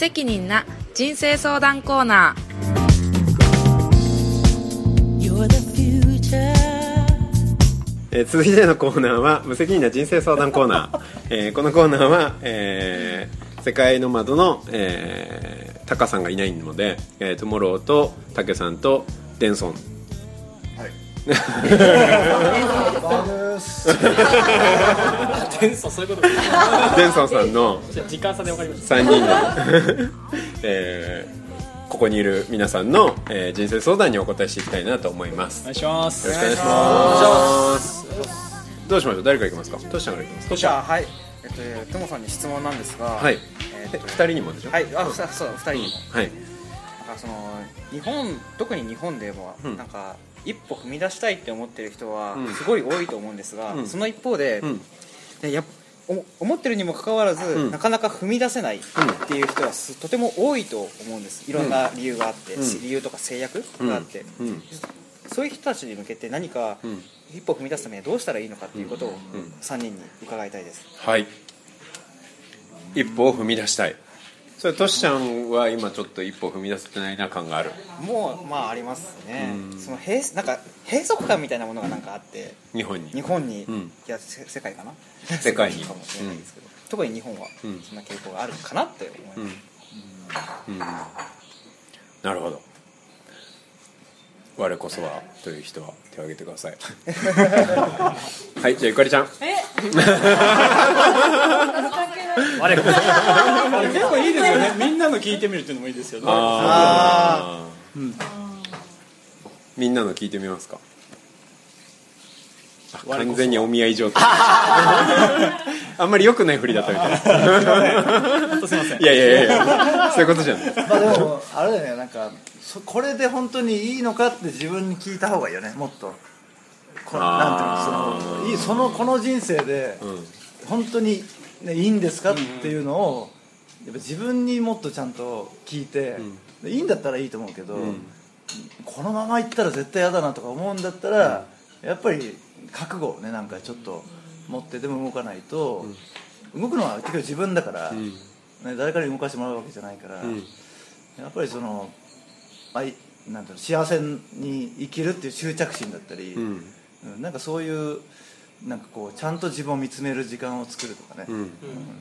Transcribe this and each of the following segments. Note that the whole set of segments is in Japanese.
責任な人生相談コーナー.えー続いてのコーナーは無責任な人生相談コーナー、えーこのコーナーは、えー世界の窓の、えータカさんがいないので、えートゥモローとタケさんとデンソン天素そういうことです。デンソンさんのじゃあ時間差で分かりました3人で、えーここにいる皆さんの、えー人生相談にお答えしていきたいなと思います。よお願いします。ろしくお願いします。どうしましょう誰からいきます。かトシちゃんからいきます。かじゃあはいえっとえートモさんに質問なんです。がはいええっと2人にもでしょはいあそうそう二人にもはいなんかその日本特に日本でも、うんなんか一歩踏み出したいって思ってる人はうん。すごい多いと思うんですが、うん。その一方で、うん。でや思ってるにもかかわらず、ん。なかなか踏み出せないっていう人はすとても多いと思うんです。いろんな理由があって、うん。理由とか制約があって、うん。そういう人たちに向けて何かうん。一歩踏み出すためにはどうしたらいいのかっていうことをん。3人に伺いたいです。はい。一歩を踏み出したいそれトシちゃんは今ちょっと一歩踏み出せてないな感がある。もうまあありますね。うん。その閉なんか閉塞感みたいなものがなんかあって。日本に。日本に、うん。いやせ世界かな。世界に。かもしれないですけど、特に日本はうん。そんな傾向があるかなって思います、うん、なるほど我こそはという人は手を挙げてください。はいじゃあゆかりちゃん。あれ結構いいですよね。みんなの聞いてみるっていうのもいいですよね。ああみんなの聞いてみますか？あ完全にお見合い状態 あんまり良くない振りだったみたいな。すいません。いやいやいやそういうことじゃない。まあでもあれだよねなんかそこれで本当にいいのかって自分に聞いた方がいいよねもっと。こなんていうのそのいいそのこの人生でうん。本当に、ね、いいんですかっていうのをやっぱ自分にもっとちゃんと聞いて、でいいんだったらいいと思うけど、このままいったら絶対嫌だなとか思うんだったら、やっぱり覚悟をねなんかちょっと持ってでも動かないと、動くのは結局自分だから、ね、誰かに動かしてもらうわけじゃないから、やっぱりその、まあ、いなんていうの幸せに生きるっていう執着心だったり、うん。うんなんかそういうなんかこうちゃんと自分を見つめる時間を作るとかね、うん。うん。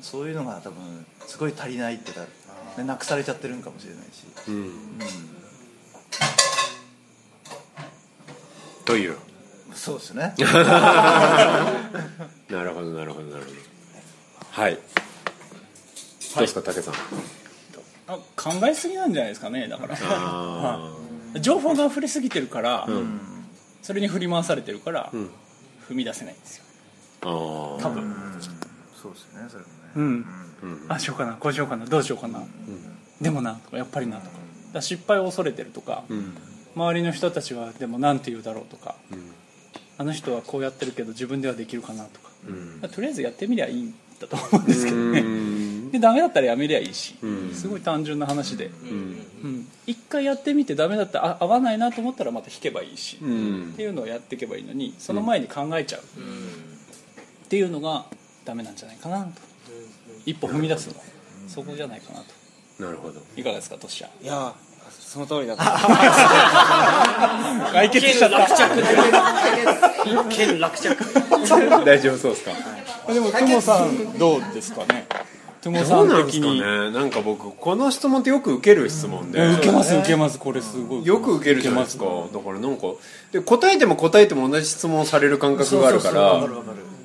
そういうのが多分すごい足りないっていうか、ね、なくされちゃってるんかもしれないし、うん。という。そうですね なるほどなるほどなるほど。はい。どうですか武さん？あ考えすぎなんじゃないですかねだから。あ 情報が溢れすぎてるから、ん。それに振り回されてるから、ん。踏み出せないんですよ。ーあー。多分。そうですねそれもね、うん、あしようかなこうしようかなどうしようかな、でもなとかやっぱりなとか。だから失敗を恐れてるとか、周りの人たちはでもなんて言うだろうとか、あの人はこうやってるけど自分ではできるかなとか、だからとりあえずやってみりゃいいんだと思うんですけどね、でダメだったらやめりゃいいし、すごい単純な話で、うん。一回やってみてダメだったらあ合わないなと思ったらまた弾けばいいし、うん。っていうのをやっていけばいいのにその前に考えちゃう、っていうのがダメなんじゃないかなと、一歩踏み出すのはそこじゃないかなと。なるほど。いかがですかトシちゃん。いやーその通りだと。解決しちゃった。剣落着。大丈夫そうですか？でもトモさんどうですかね？トモさどうんなんですか的に、ねなんか僕この質問ってよく受ける質問で、受けます受けます。これすごい。よく受けるじゃないですか。だからなんかで答えても答えても同じ質問される感覚があるから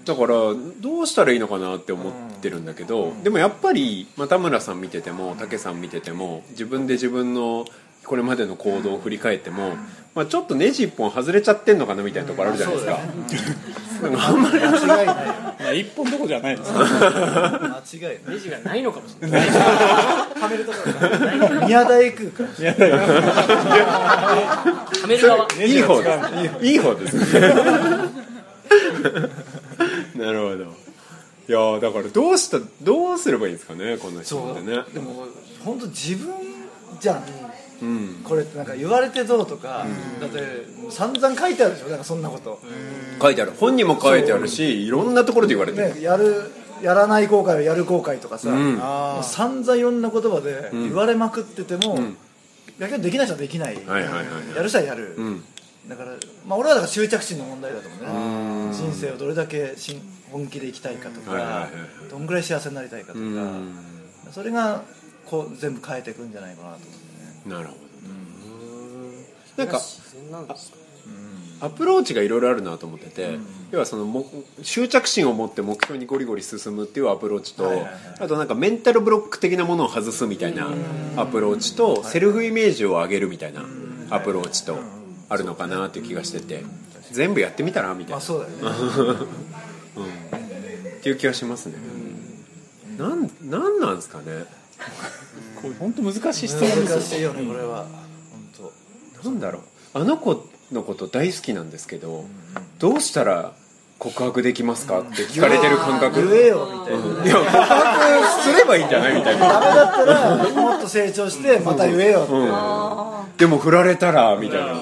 だからどうしたらいいのかなって思ってるんだけど、でもやっぱり、まあ、田村さん見てても武さん見てても自分で自分のこれまでの行動を振り返っても、まあ、ちょっとネジ一本外れちゃってんのかなみたいなところあるじゃないですか、あんまり。間違いない。まあ一本どころじゃないです間違いない。ネジがないのかもしれない。はめるところがない。宮台空間はめる側。いい方です。いい方ですね なるほど。いやーだからどうしたどうすればいいんですかねこんな質問でね。でも本当自分じゃん。うん。これってなんか言われてどうとか、だって散々書いてあるでしょなんかそんなこと、書いてある。本にも書いてあるしいろんなところで言われてる、ね、やるやらない後悔はやる後悔とかさ、うん。もう散々いろんな言葉で言われまくってても、ん。逆にできない人はできない、はいはいはいはい。やる人はやる、うんだから、まあ、俺はだから執着心の問題だと思うね。人生をどれだけしん本気で生きたいかとか、どんぐらい幸せになりたいかとか、うん。それがこう全部変えていくんじゃないかなと思ってね。なるほどね。なんかアプローチがいろいろあるなと思ってて、要はそのも執着心を持って目標にゴリゴリ進むっていうアプローチと、はいはいはい。あとなんかメンタルブロック的なものを外すみたいなアプローチと、セルフイメージを上げるみたいなアプローチとあるのかなっていう気がしてて全部やってみたらみたいな。まあそうだよね。っていう気がしますね、なんなんなんですかね。こ れ本当難しい質問ですよ。難しいよねこれは。本当。なんだろう。あの子のこと大好きなんですけどどうしたら告白できますかって聞かれてる感覚。言えよみたいな。ねいや告白すればいいんじゃないみたいな。ダメだったらもっと成長してまた言えよって、でも振られたらみたいな、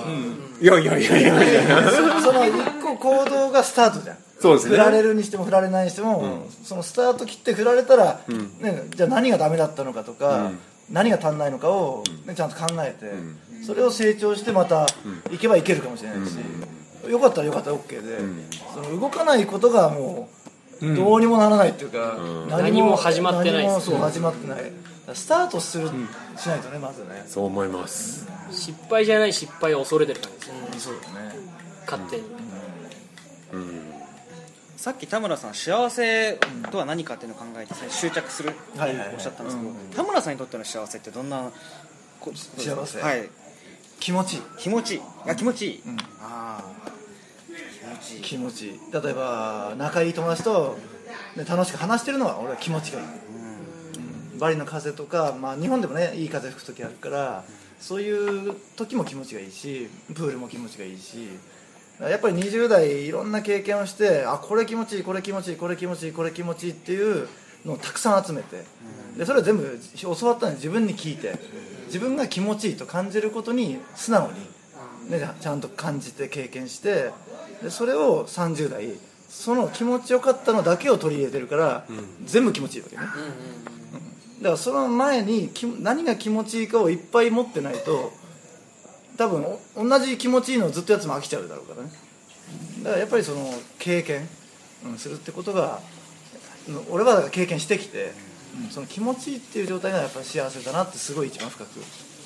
いやいやいやいやいなその一個行動がスタートじゃん。そうですね。振られるにしても振られないにしても、そのスタート切って振られたら、ね、じゃあ何がダメだったのかとか、何が足んないのかを、ね、ちゃんと考えて、それを成長してまた行けばいけるかもしれないし、よかったらよかったら OK で、その動かないことがもうどうにもならないっていうか、何も始まってない何もそう始まってないスタートする、しないとねまずね。そう思います。失敗じゃない失敗を恐れてる感じです。ねそうだね。勝手に。さっき田村さん幸せとは何かっていうのを考えて執着するっておっしゃったんですけど田村さんにとっての幸せってどんなこ幸せ？はい。気持ち。いい気持ち。いいあ気持ちいい、ん。ああ気持ちいい。気持ちいい。例えば仲いい友達と、ね、楽しく話してるのは俺は気持ちがいい、うんバリの風とか、まあ、日本でもねいい風吹く時あるからそういう時も気持ちがいいしプールも気持ちがいいしやっぱり20代いろんな経験をしてあこれ気持ちいいこれ気持ちいいこれ気持ちいいこれ気持ちいいっていうのをたくさん集めてでそれを全部教わったのに自分に聞いて自分が気持ちいいと感じることに素直にね、ちゃんと感じて経験してでそれを30代その気持ちよかったのだけを取り入れてるから、全部気持ちいいわけね、うんだからその前にき何が気持ちいいかをいっぱい持ってないと多分お同じ気持ちいいのをずっとやっても飽きちゃうだろうからね。だからやっぱりその経験、うん、するってことがうん俺はだから経験してきて、うんその気持ちいいっていう状態がやっぱり幸せだなってすごい一番深く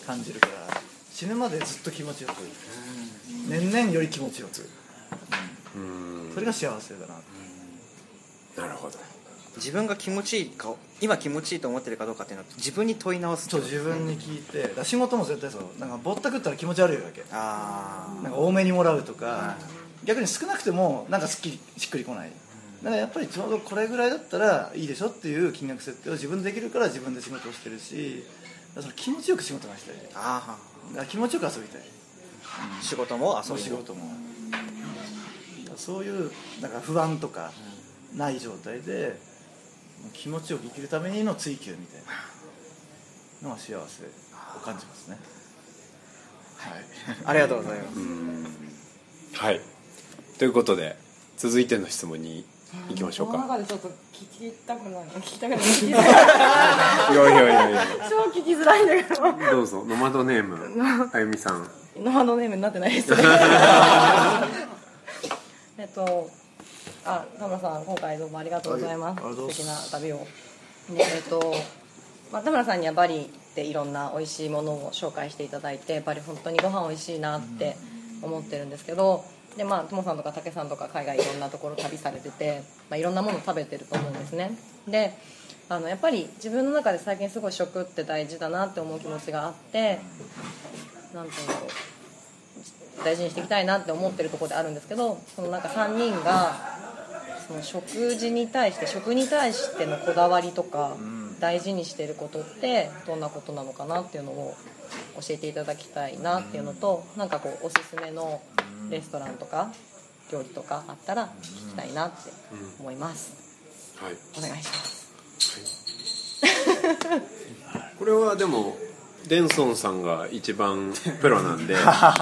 感じるから死ぬまでずっと気持ちよく年々より気持ちよく、うん。それが幸せだななるほど自分が気持ちいいか今気持ちいいと思ってるかどうかっていうのを自分に問い直すそう自分に聞いてだから仕事も絶対そうなんかぼったくったら気持ち悪いわけ。あなんか多めにもらうとか逆に少なくてもなんかすっきりしっくりこない。だからやっぱりちょうどこれぐらいだったらいいでしょっていう金額設定を自分でできるから自分で仕事をしてるしだからその気持ちよく仕事がしたい。あ気持ちよく遊びたい。あ仕事も遊びも仕事も。そういうなんか不安とかない状態で気持ちよく生きるためにの追求みたいなのが幸せを感じますね。はい。ありがとうございます。はい。ということで続いての質問に行きましょうこのか中でちょっと聞きたくない。聞きたくない聞きづらい。いやいやいやいや。超聞きづらいんだけど。どうぞ。ノマドネーム あゆみさん。ノマドネームになってないです。えっとあ田村さん今回どうもありがとうございます、はい素敵な旅を。でえっと、まあ、田村さんにはバリでいろんな美味しいものを紹介していただいてバリ本当にご飯美味しいなって思ってるんですけどでまあともさんとか武さんとか海外いろんなところ旅されてて、まあ、いろんなもの食べてると思うんですね。であのやっぱり自分の中で最近すごい食って大事だなって思う気持ちがあってなんていうんだろう。大事にしていきたいなって思ってるところであるんですけどそのなんか3人がその食事に対して食に対してのこだわりとか大事にしてることってどんなことなのかなっていうのを教えていただきたいなっていうのとなんかこうおすすめのレストランとか料理とかあったら聞きたいなって思います。はい。お願いします。これはでもデンソンさんが一番プロなんで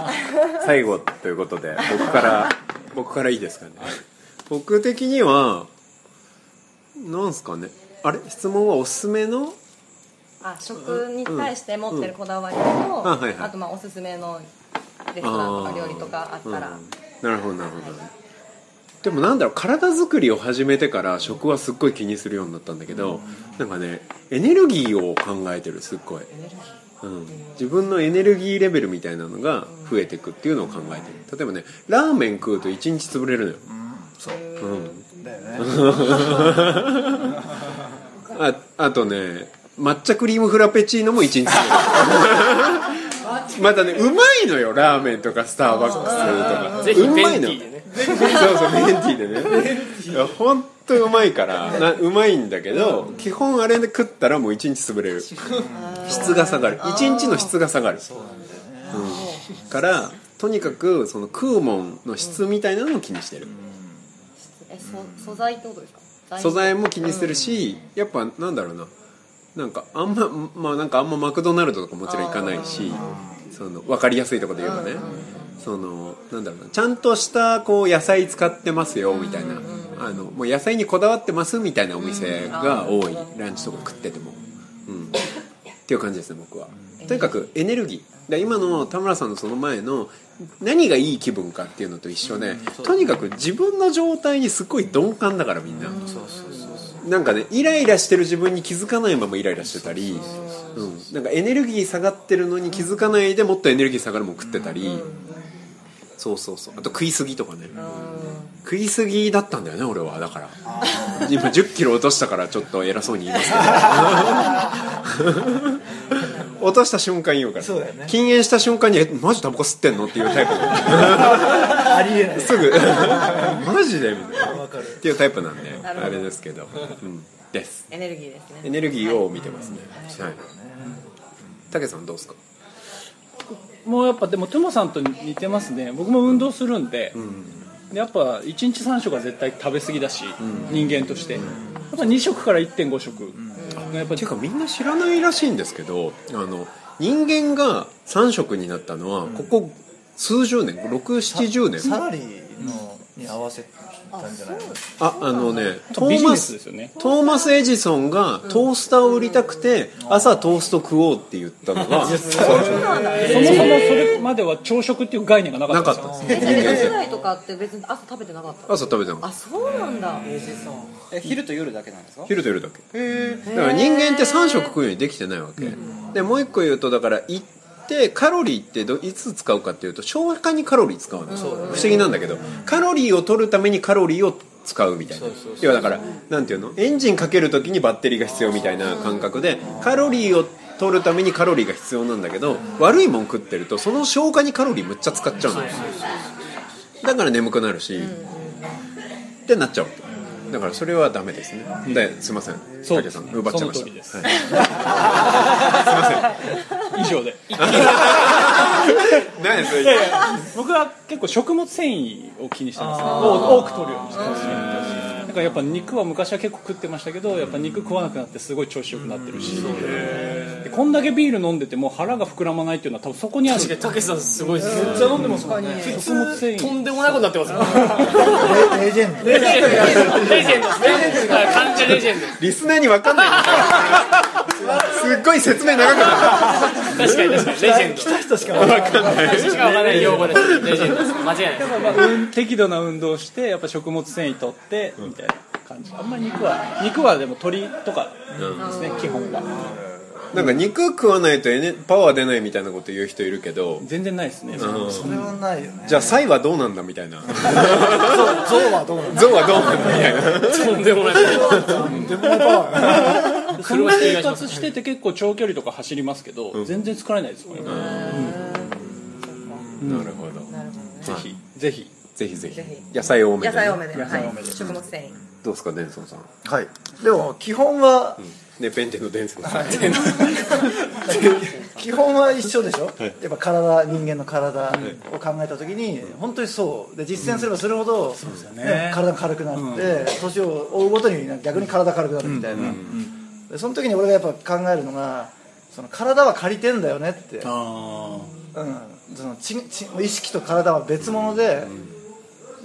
最後ということで僕から僕からいいですかね僕的にはなんすかね。あれ？質問はおすすめの？あ食に対して持ってるこだわりと、ん。あはいはい。あとまあおすすめのレストランとか料理とかあったら、なるほどなるほど、でもなんだろう体作りを始めてから食はすっごい気にするようになったんだけど、なんかねエネルギーを考えてるすっごい、うん、自分のエネルギーレベルみたいなのが増えていくっていうのを考えてる。例えばねラーメン食うと1日潰れるのよ、う。ん、だよね。ああとね抹茶クリームフラペチーノも1日。潰れるまたねうまいのよラーメンとかスターバックスとか。ぜひうまいの。ベンティーでね。そうそうメンティーでね。いや本当うまいからなうまいんだけど基本あれで食ったらもう1日潰れる。質が下がる。1日の質が下がる。うんからとにかくその食うもんの質みたいなのを気にしてる素材ってことですか？素材も気にするしやっぱなんだろうな。なんかあんままあなんかあんまマクドナルドとかもちろん行かないしその分かりやすいところで言えばね。そのなんだろうな。ちゃんとしたこう野菜使ってますよみたいな。あのもう野菜にこだわってますみたいなお店が多い。ランチとか食ってても、うん、っていう感じですね僕は。とにかくエネルギー。で今の田村さんのその前の何がいい気分かっていうのと一緒でとにかく自分の状態にすっごい鈍感だからみんな。なんかねイライラしてる自分に気づかないままイライラしてたり、うん、なんかエネルギー下がってるのに気づかないでもっとエネルギー下がるもん食ってたり、そうそうそう。あと食いすぎとかね。食いすぎだったんだよね俺は。だから。今1 0キロ落としたからちょっと偉そうに言いますけど。落とした瞬間言うからそうだよね。禁煙した瞬間に「えマジタバコ吸ってんの?」っていうタイプ。ありえない。すぐ「マジで?」みたいなわかる。っていうタイプなんであれですけど、うん、です。エネルギーですね。エネルギーを見てますね。はい。たけさんどうですか？もうやっぱでもトモさんと似てますね。僕も運動するんで、でやっぱ1日3食は絶対食べ過ぎだし、人間として。やっぱ2食から1.5食。がやっぱっていうかみんな知らないらしいんですけどあの人間が3食になったのはここ数十年670年。サラリーのに合わせたんじゃないのああのねトーマススですよね。トーマス・エジソンがトースターを売りたくて朝トースト食おうって言ったのがそもそもそれまでは朝食っていう概念がなかなったんですよ。かったです時代とかって別に朝食べてなかった朝食べたのあそうなんだ。え昼と夜だけなんですか？昼と夜だけ。だから人間って3食食うようにできてないわけ、でもう一個言うとだから行ってカロリーってどいつ使うかっていうと消化にカロリー使うの、不思議なんだけどカロリーを取るためにカロリーを使うみたいな。要はだからなんていうの？エンジンかけるときにバッテリーが必要みたいな感覚でカロリーを取るためにカロリーが必要なんだけど悪いもん食ってるとその消化にカロリーむっちゃ使っちゃうの。だから眠くなるし、ってなっちゃうだからそれはダメですね。ですいません。そう。です武さん奪っちゃいました。す。はい。以上で。何ですか僕は結構食物繊維を気にしてます。ね多多く取るようにしてます。ねだからやっぱ肉は昔は結構食ってましたけどやっぱ肉食わなくなってすごい調子よくなってるし。でこんだけビール飲んでても腹が膨らまないっていうのは多分そこにある。確かにたけしさんすごいですめっちゃ飲んでますもんね。食物繊維。とんでもないことになってますよレレジェンド。レジェンド。レジェンドです。ねはい患者レジェンド。リスナーに分かんない。すっごい説明長かっ確かに確かに。レジェンド。来た人しかわかんない。私しかわからない用語です。レジェンドです。間違いない適度な運動してやっぱ食物繊維取ってみたいな感じ。あんまり肉は肉はでも鶏とかですね基本は。たなんか肉食わないとエネパワー出ないみたいなこと言う人いるけど。全然ないですね。それはないよね。じゃあサイはどうなんだみたいな。象はどうなのゾウはどうなんだみたいな。とんでもないでもパワー。その生活してて結構長距離とか走りますけど、全然疲れないですもん。ね、なるほど。ぜひ。ぜひ。ぜひ。ぜひ。ぜひ。野菜多めでね。野菜多めで。はい。食物繊維どうですかデンソンさん。はい。でも基本はねペンテのデンソンさん。基本は一緒でしょ、やっぱ体人間の体を考えた時に本当にそう。で実践すればするほど、ね。体が軽くなって年を追うごとに逆に体軽くなるみたいな、でその時に俺がやっぱ考えるのがその体は借りてんだよねって、あうん、そのちち意識と体は別物で,、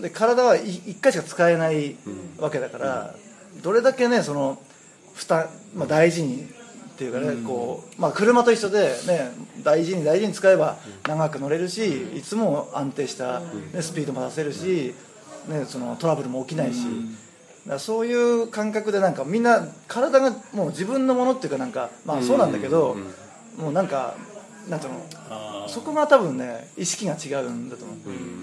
で体は一回しか使えないわけだから、どれだけねその負担、まあ、大事にっていうかね、こうまあ、車と一緒で、ね、大事に大事に使えば長く乗れるし、いつも安定した、ね、スピードも出せるし、ね、そのトラブルも起きないし、そういう感覚でなんかみんな体がもう自分のものっていうかなんか、まあ、そうなんだけど、もうなんかなんていうの？そこが多分ね意識が違うんだと思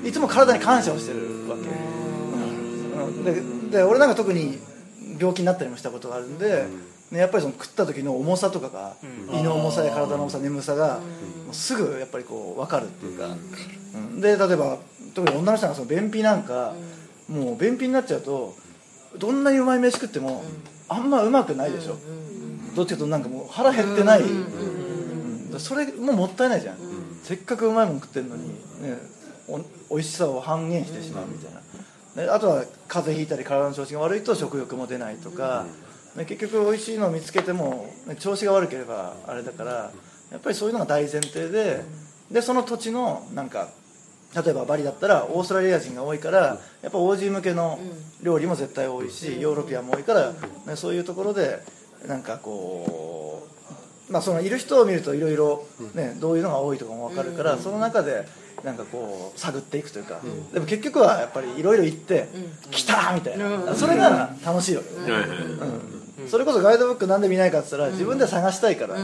う、いつも体に感謝をしてるわけ、うん。でで俺なんか特に病気になったりもしたことがあるんで、ね、やっぱりその食った時の重さとかが、胃の重さや体の重さ眠さが、もうすぐやっぱりこう分かるっていうか、うん。で例えば特に女の人がその便秘なんか、もう便秘になっちゃうとどんなにうまい飯食っても、あんまうまくないでしょ、どっちかとなんかもう腹減ってない、うんそれももったいないじゃん、せっかくうまいもん食ってるのに、ね、お美味しさを半減してしまうみたいな、であとは風邪ひいたり体の調子が悪いと食欲も出ないとか、ね、結局美味しいのを見つけても、ね調子が悪ければあれだからやっぱりそういうのが大前提ででその土地のなんか例えばバリだったらオーストラリア人が多いからやっぱ王子向けの料理も絶対多いしヨーロピアンも多いから、ね、そういうところでなんかこう、まあ、そのいる人を見るといろいろねどういうのが多いとかも分かるからその中でなんかこう探っていくというかでも結局はやっぱりいろいろ行って「来た!」みたいな。それが楽しいわけ。ね。はいはいうん。それこそガイドブックなんで見ないかって言ったら自分で探したいから、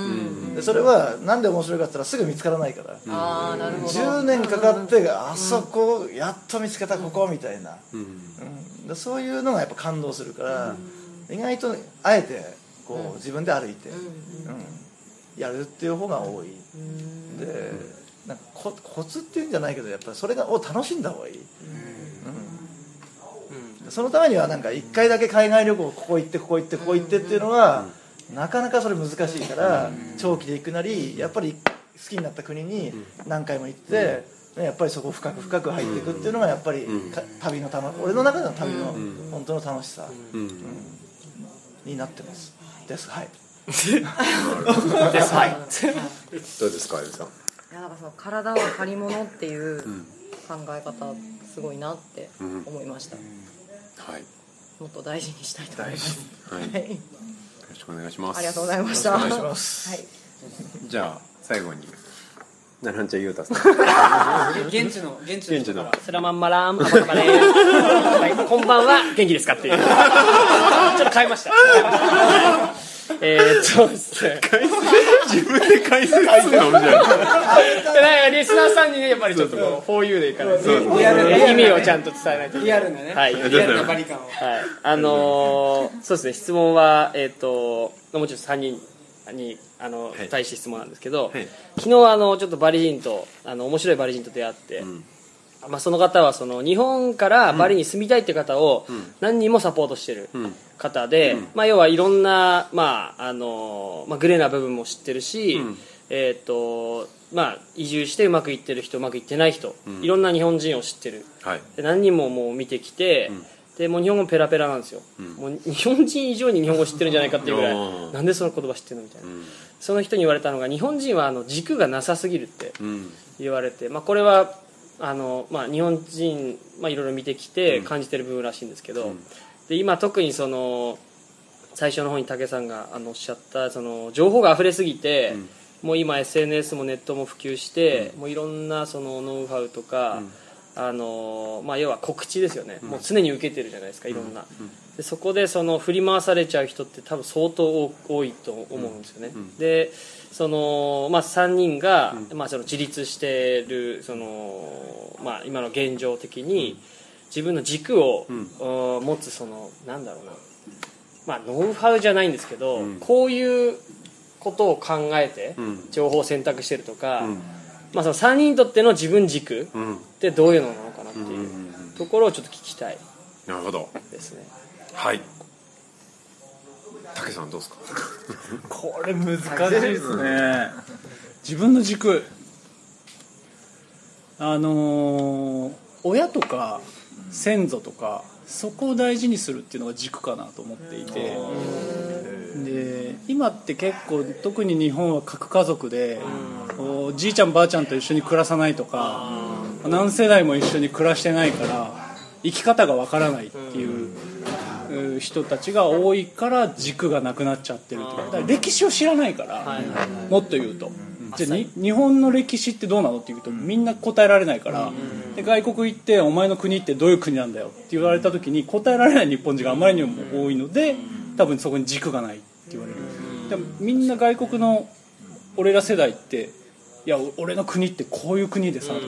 でそれはなんで面白いかって言ったらすぐ見つからないから、ああなるほど。10年かかってあそこやっと見つけたここみたいな、うん。でそういうのがやっぱ感動するから、意外とあえてこう自分で歩いて、うんやるっていう方が多い、でなんかココツっていうんじゃないけどやっぱりそれがを楽しんだ方がいい、うん。そのためにはなんか1回だけ海外旅行ここ行ってここ行ってここ行ってっていうのは、なかなかそれ難しいから、長期で行くなりやっぱり好きになった国に何回も行って、ね、やっぱりそこ深く深く入っていくっていうのがやっぱり、か旅の楽俺の中での旅の本当の楽しさ、うん。になってます。です。はいはい。どうですかあゆみさん？いやなんかその体は借り物っていう考え方すごいなって思いました、はい。もっと大事にしたいと思います。はい。よはい。ろしくお願いします。ありがとうございました。よろしくお願いします。はい。じゃあ最後にななんちゃゆうたさん。現地の現地の現地のスラマンマラーン こんばんは元気ですかっていう。ちょっと変えましたえーっとですね。自分で解説するの面白いでなんかリスナーさんにねやっぱりちょっとこう 4U でいかないと。リアルな。意味をちゃんと伝えないと。いけないリアルなね、はい。リアルなバリ感を。はい、あのーそうですね。質問はえっ、ともちろん3人にあの、い。対して質問なんですけど、はい。昨日あのちょっとバリ人とあの面白いバリ人と出会って、まあ、その方はその日本からバリに住みたいって方を何人もサポートしてるん。方で、まあ、要はいろんな、まああのまあ、グレーな部分も知ってるし、ん。えーとまあ、移住してうまくいってる人うまくいってない人、いろんな日本人を知ってる。はい。で何人ももう見てきて、でもう日本語ペラペラなんですよ、もう日本人以上に日本語知ってるんじゃないかっていうぐらいうんなんでその言葉知ってるのみたいな、その人に言われたのが日本人はあの軸がなさすぎるってうん。言われて、まあ、これはあの、まあ、日本人、まあ、いろいろ見てきて感じてる部分らしいんですけど、で今特にその最初の方に武さんがあのおっしゃったその情報が溢れすぎて、もう今 SNS もネットも普及して、もういろんなそのノウハウとか、あのまあ、要は告知ですよね、もう常に受けてるじゃないですかいろんな、でそこでその振り回されちゃう人って多分相当多多いと思うんですよね、でその、まあ、3人が、まあ、その自立してるその、まあ、今の現状的に自分の軸を、うん。持つそのなんだろうな、まあ、ノウハウじゃないんですけど、こういうことを考えて情報を選択してるとか、まあ、その3人にとっての自分軸うん。ってどういうのなのかなっていうところをちょっと聞きたいなるほど。ですねはい。武さんどうですか？これ難しいですね。自分の軸。あのー親とか先祖とかそこを大事にするっていうのが軸かなと思っていて。で今って結構特に日本は核家族でおじいちゃんばあちゃんと一緒に暮らさないとか何世代も一緒に暮らしてないから生き方がわからないっていううる人たちが多いから軸がなくなっちゃってるとか。歴史を知らないから、もっと言うと、じゃ日本の歴史ってどうなのって言うとみんな答えられないから、で外国行ってお前の国ってどういう国なんだよって言われた時に答えられない日本人があまりにも多いので多分そこに軸がないって言われる。でもみんな外国の俺ら世代っていや俺の国ってこういう国でさとか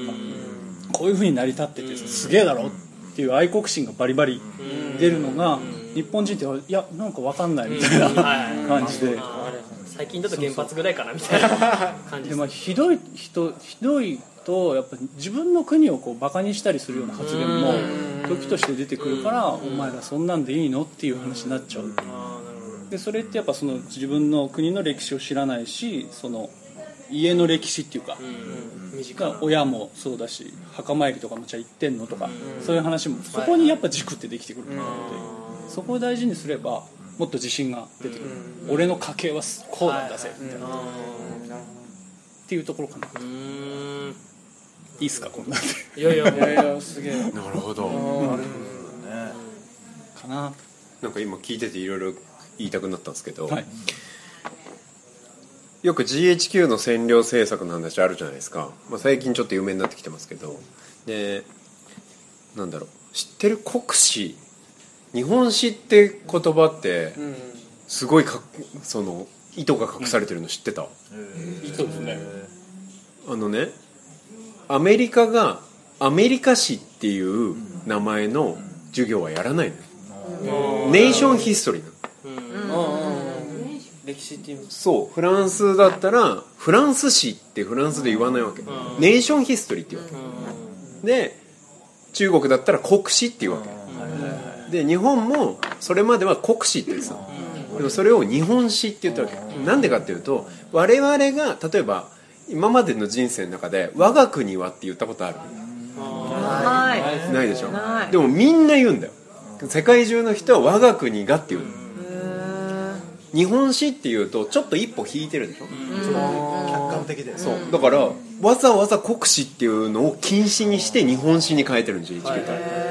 こういうふうに成り立っててすげえだろっていう愛国心がバリバリ出るのが日本人っていやなんか分かんないみたいなはい感じで。最近だと原発ぐらいかなみたいな感じでまあ、ひどい人ひどいとやっぱ自分の国をこうバカにしたりするような発言も時として出てくるからお前らそん。なんでいいのっていう話になっちゃうでそれってやっぱその自分の国の歴史を知らないしその家の歴史っていうか、が親もそうだし墓参りとかもじゃあ行ってんのとか、そういう話もそこにやっぱ軸ってできてくる。ので、そこを大事にすればもっと自信が出てくる、俺の家系はこうなんだぜみたいな、っていうところかな、いいっすかこんなんで。いやいやいやいやすげえ。なるほど。かな。なんか今聞いてていろいろ言いたくなったんですけど、はいよく GHQ の占領政策の話あるじゃないですか、まあ、最近ちょっと有名になってきてますけど。でなんだろう。知ってる？国史。日本史って言葉ってすごいかその意図が隠されてるの知ってた、そうですね。あのねアメリカがアメリカ史っていう名前の授業はやらないのよ。ネーションヒストリーなの歴史っていうそうフランスだったらフランス史ってフランスで言わないわけ、ネーションヒストリーって言うわけ、で中国だったら国史っていうわけ、で日本もそれまでは国史って言ってたの。でもそれを日本史って言ったわけ、なんでかっていうと我々が例えば今までの人生の中で「我が国は」って言ったことある。はい。ないでしょ。でもみんな言うんだよ。世界中の人は我が国がって言うの日本史っていうとちょっと一歩引いてるでしょ？客観的で。そう。だからわざわざ国史っていうのを禁止にして日本史に変えてるんですよ HQ って戦略的なんだ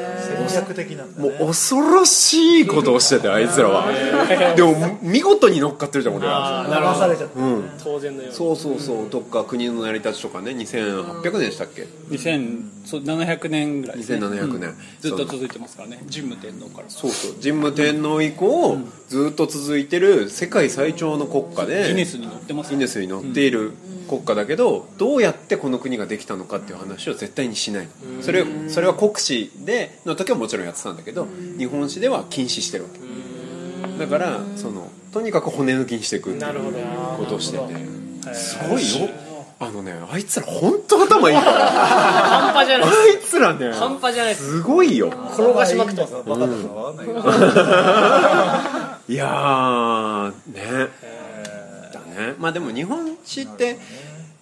もうね恐ろしいことをしててあいつらは。でも見事に乗っかってるじゃん俺ら騙されちゃった。うん。当然のようにそうそうそう。どっか国の成り立ちとかね2800年でしたっけ？2700年ぐらいですね2700年。うん。ずっと続いてますからね。神武天皇から。そうそう。神武天皇以降ずっと続いてる世界最長の国家でギネスに載ってますギネスに載っている国家だけどどうやってこの国ができたのかっていう話を絶対にしない。それそれは国史での時はもちろんやってたんだけど日本史では禁止してるわけ。だからそのとにかく骨抜きにしていくっていうことをしてて。すごいよ。あのねあいつら本当頭いいから。半端じゃない。あいつらね半端じゃない。ですすごいよ。転がしまくってますバカだから分かんないやーね。だね。まあでも日本史って。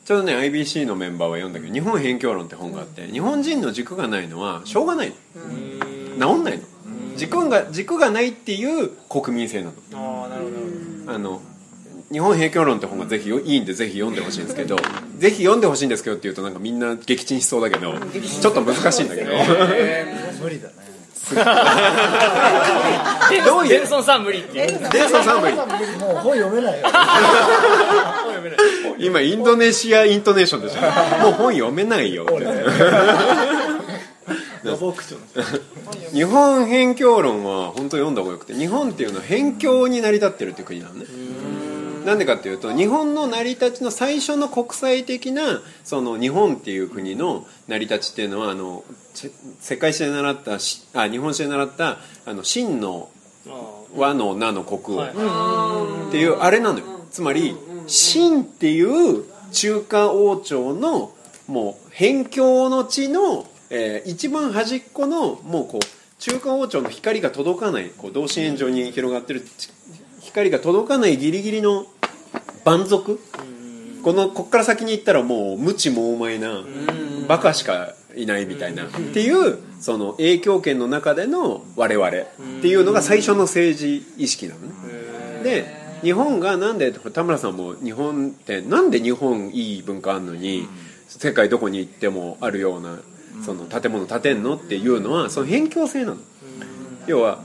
ちょうどね IBC のメンバーは読んだけど「日本辺境論」って本があって日本人の軸がないのはしょうがないの。治んないの。軸が軸がないっていう国民性なの。ああなるほど。あの日本辺境論って本がぜひいいんでぜひ読んでほしいんですけどぜひ読んでほしいんですけどって言うとなんかみんな撃沈しそうだけどちょっと難しいんだけど。無理だねどういう？デンソンさん無理っていう。デンソンさんもいいもう本読めないよ。今インドネシアイントネーションでしょもう本読めないよ日本辺境論は本当読んだ方がよくて日本っていうのは辺境に成り立ってるっていう国なのねなんでかっていうと日本の成り立ちの最初の国際的なその日本っていう国の成り立ちっていうのはあのせ世界史で習ったしあ日本史で習ったあの真の和の名の国王っていうあれなのよ。つまり秦っていう中華王朝のもう辺境の地の、えー一番端っこのもうこう中華王朝の光が届かないこう同心円状に広がってるち光が届かないギリギリの蛮族？このこっから先に行ったらもう無知猛昧なバカしかいないみたいな。っていうその影響圏の中での我々。っていうのが最初の政治意識なのね。で日本がなんで田村さんも日本ってなんで日本いい文化あんのに世界どこに行ってもあるようなその建物建てんの？っていうのはその辺境性なの。要は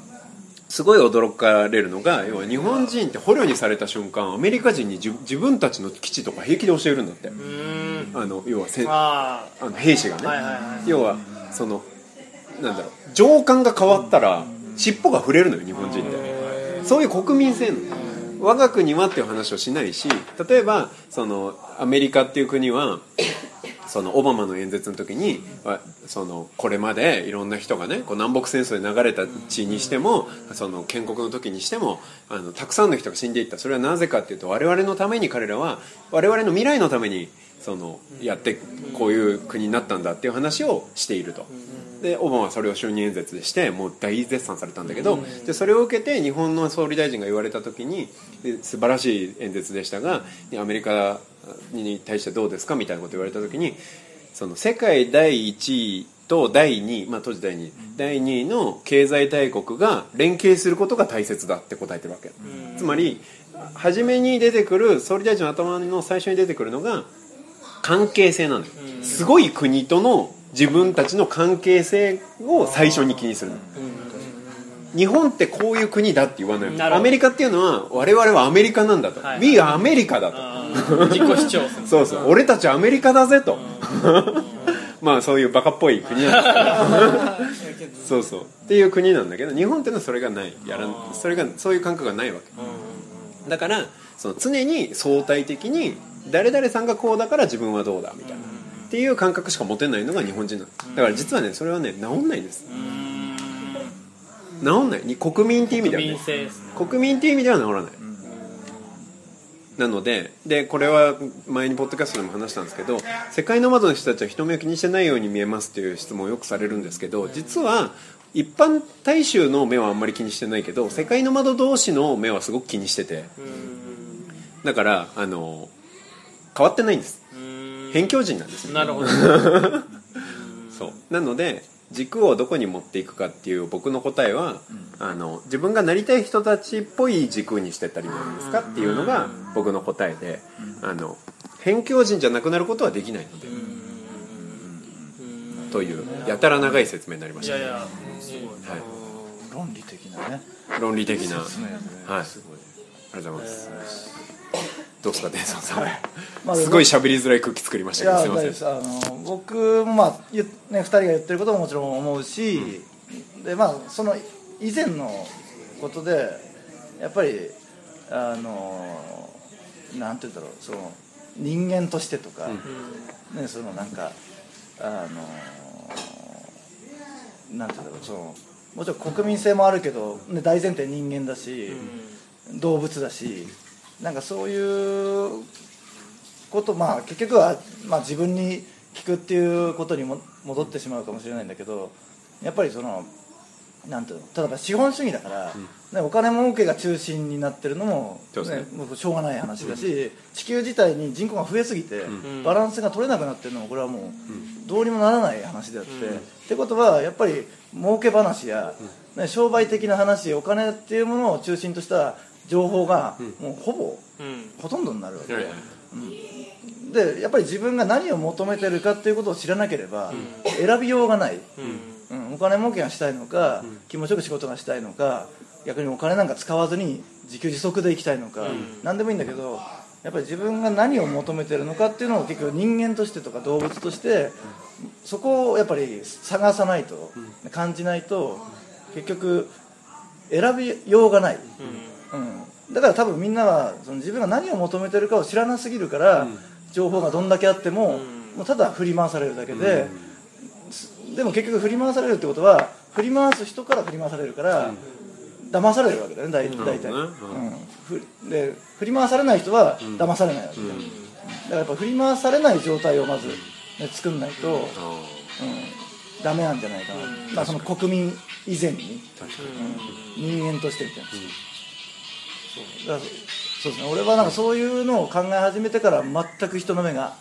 すごい驚かれるのが要は日本人って捕虜にされた瞬間アメリカ人に自自分たちの基地とか平気で教えるんだって。あの要はせんああの兵士がね、はいはいはい要はそのなんだろう上官が変わったら尻尾が触れるのよ日本人って。そういう国民性なの。我が国はっていう話をしないし例えばそのアメリカっていう国はそのオバマの演説の時にそのこれまでいろんな人がねこう南北戦争で流れた地にしてもその建国の時にしてもあのたくさんの人が死んでいった。それはなぜかっていうと我々のために彼らは我々の未来のためにそのやってこういう国になったんだっていう話をしていると。でオバマはそれを就任演説でしてもう大絶賛されたんだけど、でそれを受けて日本の総理大臣が言われた時にで素晴らしい演説でしたがアメリカに対してどうですかみたいなこと言われた時にその世界第1位と第2位、まあ、当時第2位。第2位の経済大国が連携することが大切だって答えてるわけ、つまり初めに出てくる総理大臣の頭の最初に出てくるのが関係性なのよ、すごい国との自分たちの関係性を最初に気にするの、日本ってこういう国だって言わないアメリカっていうのは我々はアメリカなんだと、はい。We are アメリカだと、自己主張 そうそう。俺たちアメリカだぜと。まあそういうバカっぽい国なんですけど。そうそう。っていう国なんだけど日本っていうのはそれがない。やらんそれがそういう感覚がないわけ。だからその常に相対的に誰々さんがこうだから自分はどうだみたいな。っていう感覚しか持てないのが日本人なんです。だから実はねそれはね治んないんです。治んない。に国民っていう意味では国民ね。国民っていう意味では治らない、なのででこれは前にポッドキャストでも話したんですけど世界の窓の人たちは人目を気にしてないように見えますっていう質問をよくされるんですけど実は一般大衆の目はあんまり気にしてないけど世界の窓同士の目はすごく気にしてて。だからあの変わってないんです。辺境人なんですよ。なるほど。そう。なので軸をどこに持っていくかっていう僕の答えは、あの自分がなりたい人たちっぽい軸にしてったらいいんじゃないですかっていうのが僕の答えで、あの辺境人じゃなくなることはできないので、というやたら長い説明になりました。ね、いやいやは論理的なね。い、論理的な、はい、あすごい。りがとうございます、どうですかデンソンさん、まあすごい喋りづらい空気作りましいたけどやすいません。あの僕もまあゆね、2人が言ってることももちろん思うし、でまあその以前のことでやっぱりあのなんて言うんだろうその人間としてとか、ねそのなんかあのなんて言うんだろうそのもちろん国民性もあるけど、ね、大前提人間だし、動物だしなんかそういうことまあ結局は、まあ、自分に聞くっていうことにも戻ってしまうかもしれないんだけどやっぱりそのなんていうの例えば資本主義だから、ね、お金儲けが中心になってるのも,、ね。ね、もうしょうがない話だし、地球自体に人口が増えすぎて、バランスが取れなくなってるのもこれはもうどうにもならない話であって、ってことはやっぱり儲け話や、ね、商売的な話お金っていうものを中心とした情報がもうほぼ、うん。ほとんどになるわけ。で、はいはい。でやっぱり自分が何を求めてるかっていうことを知らなければ選びようがない、うん。お金儲けがしたいのか、気持ちよく仕事がしたいのか逆にお金なんか使わずに自給自足で生きたいのか、何でもいいんだけどやっぱり自分が何を求めてるのかっていうのを結局人間としてとか動物としてそこをやっぱり探さないと、感じないと結局選びようがない、うん、だから多分みんなはその自分が何を求めてるかを知らなすぎるから、情報がどんだけあっても,、もうただ振り回されるだけで、でも結局振り回されるってことは振り回す人から振り回されるから、騙されるわけだよね大大体、うん。ふで振り回されない人は騙されないわけだよ、だからやっぱ振り回されない状態をまず、ね、作んないと、うん、ダメなんじゃないかな、まあ、その国民以前に、うん。人間としてみたいな、だからそうですね。俺はなんかそういうのを考え始めてから全く人の目が、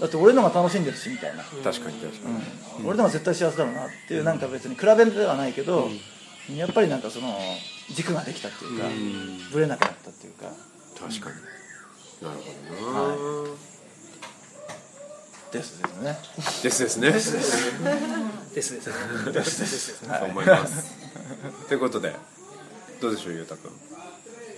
だって俺のが楽しんでるしみたいな、確かに確かに、うん。俺のが絶対幸せだろうなっていうなんか別に比べではないけど、やっぱりなんかその軸ができたっていうか、ぶれなくなったっていうか。確かに。なるほどな、ですですね。ですですね。ですですそう思います。ということでどうでしょうゆうたくん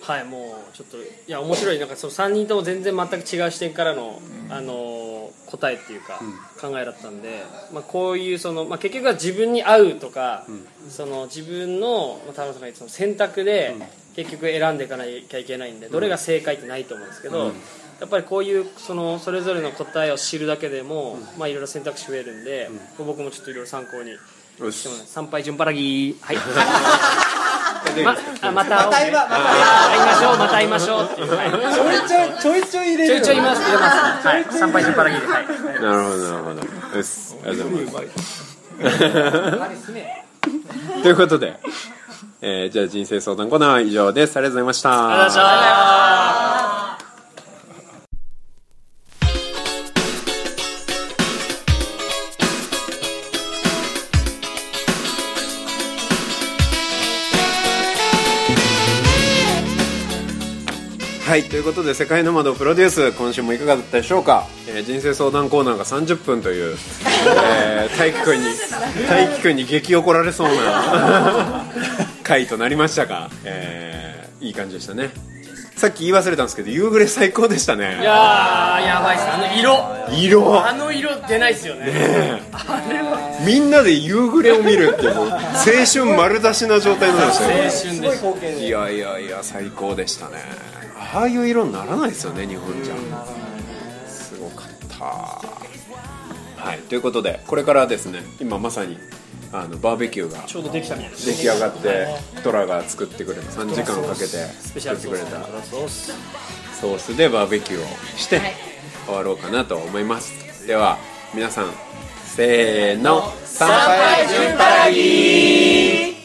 はいもうちょっといや面白い。なんかその3人とも全然全く違う視点からの、あの答えっていうか、考えだったんで、まあ、こういうその、まあ、結局は自分に合うとか、その自分の、まあ、田中さんがその選択で、結局選んでいかなきゃいけないんでどれが正解ってないと思うんですけど、やっぱりこういうそのそれぞれの答えを知るだけでも、まあ、いろいろ選択肢増えるんで、僕もちょっといろいろ参考に参拝順払ぎ。はい。で まあまたまた会いままた会いましょうまた会いましょうっていう、はいちょいちょいちょいちょい入れるちょいちょい言います。入れますはい参拝順払ぎではい。なるほどなるほど。よしありがとうございます。ということで、えーじゃあ人生相談コーナーは以上です。ありがとうございました。ありがとうございましたはいということで「世界の窓プロデュース」今週もいかがだったでしょうか、えー人生相談コーナーが30分という、えー、大輝くんに 大輝くんに激怒られそうな 回となりましたが、えーいい感じでしたね。さっき言い忘れたんですけど夕暮れ最高でしたいねやーやばいっす。あの色。色。あの色出ないっすよね。みんなで夕暮れを見るっていうもう青春丸出しな状態になりましたね青春でしたいやいやいや最高でしたねああいう色にならないですよね日本じゃ。すごかった。はい。ということでこれからですね今まさにあのバーベキューがちょうどできたみたいです。出来上がってトラが作ってくれた3時間かけて作ってくれたソース。でバーベキューをして終わろうかなと思います。では皆さんせーの。参拝順パラギー